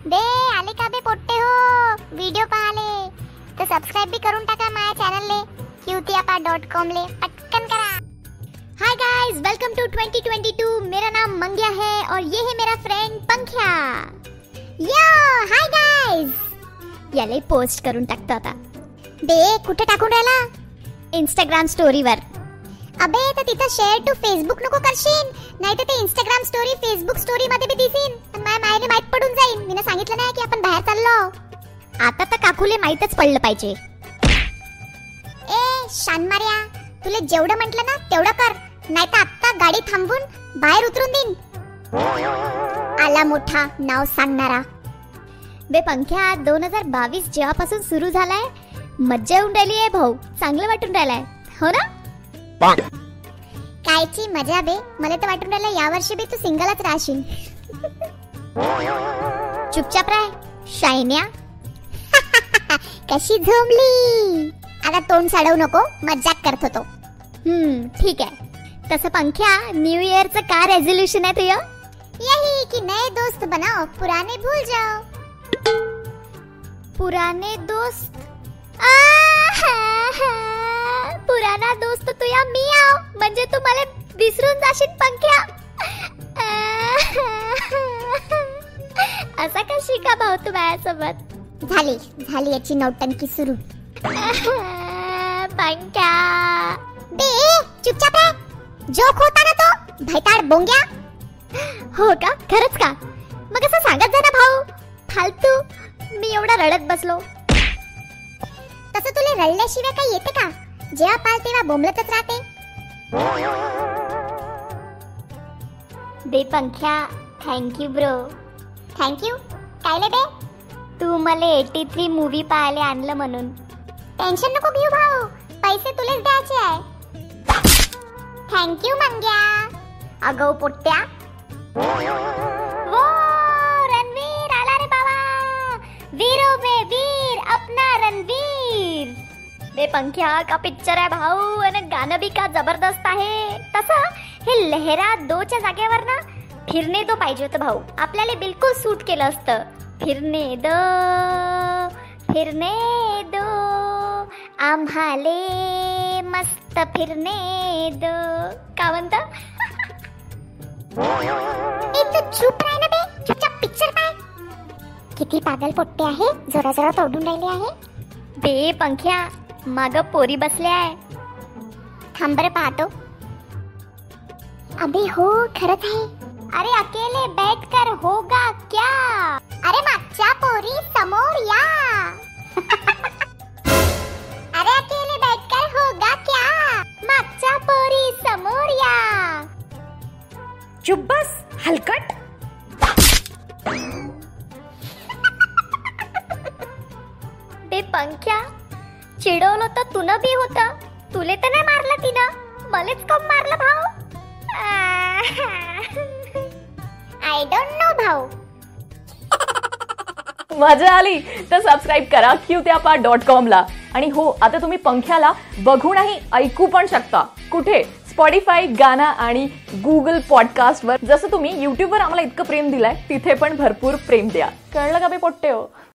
बे आले का बे पोट्टे हो। व्हिडिओ पाहाले तर सबस्क्राईब भी करून टाका माझ्या चॅनलले क्यूतियापा डॉट कॉम ले। पटकन करा। हाय गाइस वेलकम टू 2022 मेरा नाम मंग्या है और ये है मेरा friend Pankhya. Yo hi guys याले पोस्ट करून टाकतो आता बे कुठे टाकून राहिला? इंस्टाग्राम स्टोरीवर अबे तर तिथं शेअर टू फेसबुक नको करशील नाही तर ते इंस्टाग्राम स्टोरी फेसबुक स्टोरी मध्ये बी दिसीन। माझ्या मायने माहीत पडून जाईल मी सांगितलं नाही की आपण बाहेर चाललो. आता तर काकूले माहीतच पडलं पाहिजे. ए शानमार्या तुला जेवढं म्हटलं ना तेवढं कर. नाही तर आत्ता गाडी थांबवून बाहेर उतरून देईन. आला मोठा नाव सांगणारा. बे पंख्या दोन हजार बावीस जेव्हापासून सुरू झालाय मज्जा येऊन राहिली आहे भाऊ. चांगलं वाटून राहिलाय. हो ना? कायची मजा बे. मला तर वाटून राहिलं यावर्षी बी तू सिंगलच राहशील. चुपचाप राय शायन्या. कशी झोमली आता तोंड साडवू नको मजाक करत होतो. हम्म ठीक आहे. तसं पंख्या न्यू इयरचं का रेझोल्युशन आहे तुझं? यही कि नए दोस्त बनाओ पुराने भूल जाओ. पुराने दोस्त? आहा, पुराना दोस्त तुया मी आव म्हणजे तू मला विसरून जाशील पंख्या. तू माझ्यासोबत झाली झाली याची नौटंकी सुरू. पंख्या. बे चुपचाप रे जोक होता ना तो? भैताड बोंग्या. हो का? खरंच का? मग असं सांगत जा ना भाऊ. फालतू. मी एवढा रडत बसलो. तसं तुला रडल्याशिवाय काही येते का? जेव्हा पाल तेव्हा बोंबलतच राहते. बे पंख्या. थँक्यू ब्रो थँक्यू कायले बे? तू मला एटी थ्री मूवी पाहायला आणलं म्हणून. टेन्शन नको घेऊ भाऊ. पैसे तुलेच द्यायचे आहे. Thank you Mangya. अगं पोट्ट्या वो रणवीर आला रे बाबा. वीरो बे वीर अपना रणवीर. बे पंख्या का पिक्चर आहे भाऊ? आणि गाणं बी का जबरदस्त आहे. तसं हे लहरा दोच्या जागेवर ना फिरणे तो पाहिजे होतं भाऊ. आपल्याला बिलकुल सूट केलं असतं. फिरणे दो फिरणे दो। आम्हाले मस्त फिरणे दो। का म्हणता एक तर चूप राह ना बे चुपचाप पिक्चर पाय। किती पागल पोट्टे आहे जरा जरा तोडून राहिले आहे। बे पंख्या माग पोरी बसल्या आहे. थांब बरं पाहतो. अबे हो खरंच आहे. अरे अकेले बैठ कर होगा क्या? चुप बस हलकट. बे पंख्या चिडवलं तर तुनं बी होत. तुले तर नाही मारलं तिनं. मलेच कम मारलं भाऊ. आय डोंट नो भाऊ. मजा आली तर सबस्क्राईब करा क्यू त्यापा डॉट कॉमला आणि हो आता तुम्ही पंख्याला बघूनही ऐकू पण शकता. कुठे? स्पॉटीफाय गाना आणि गुगल पॉडकास्टवर जसं तुम्ही युट्यूबवर आम्हाला इतकं प्रेम दिलंय तिथे पण भरपूर प्रेम द्या. कळलं का बे पोट्टे हो?